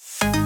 you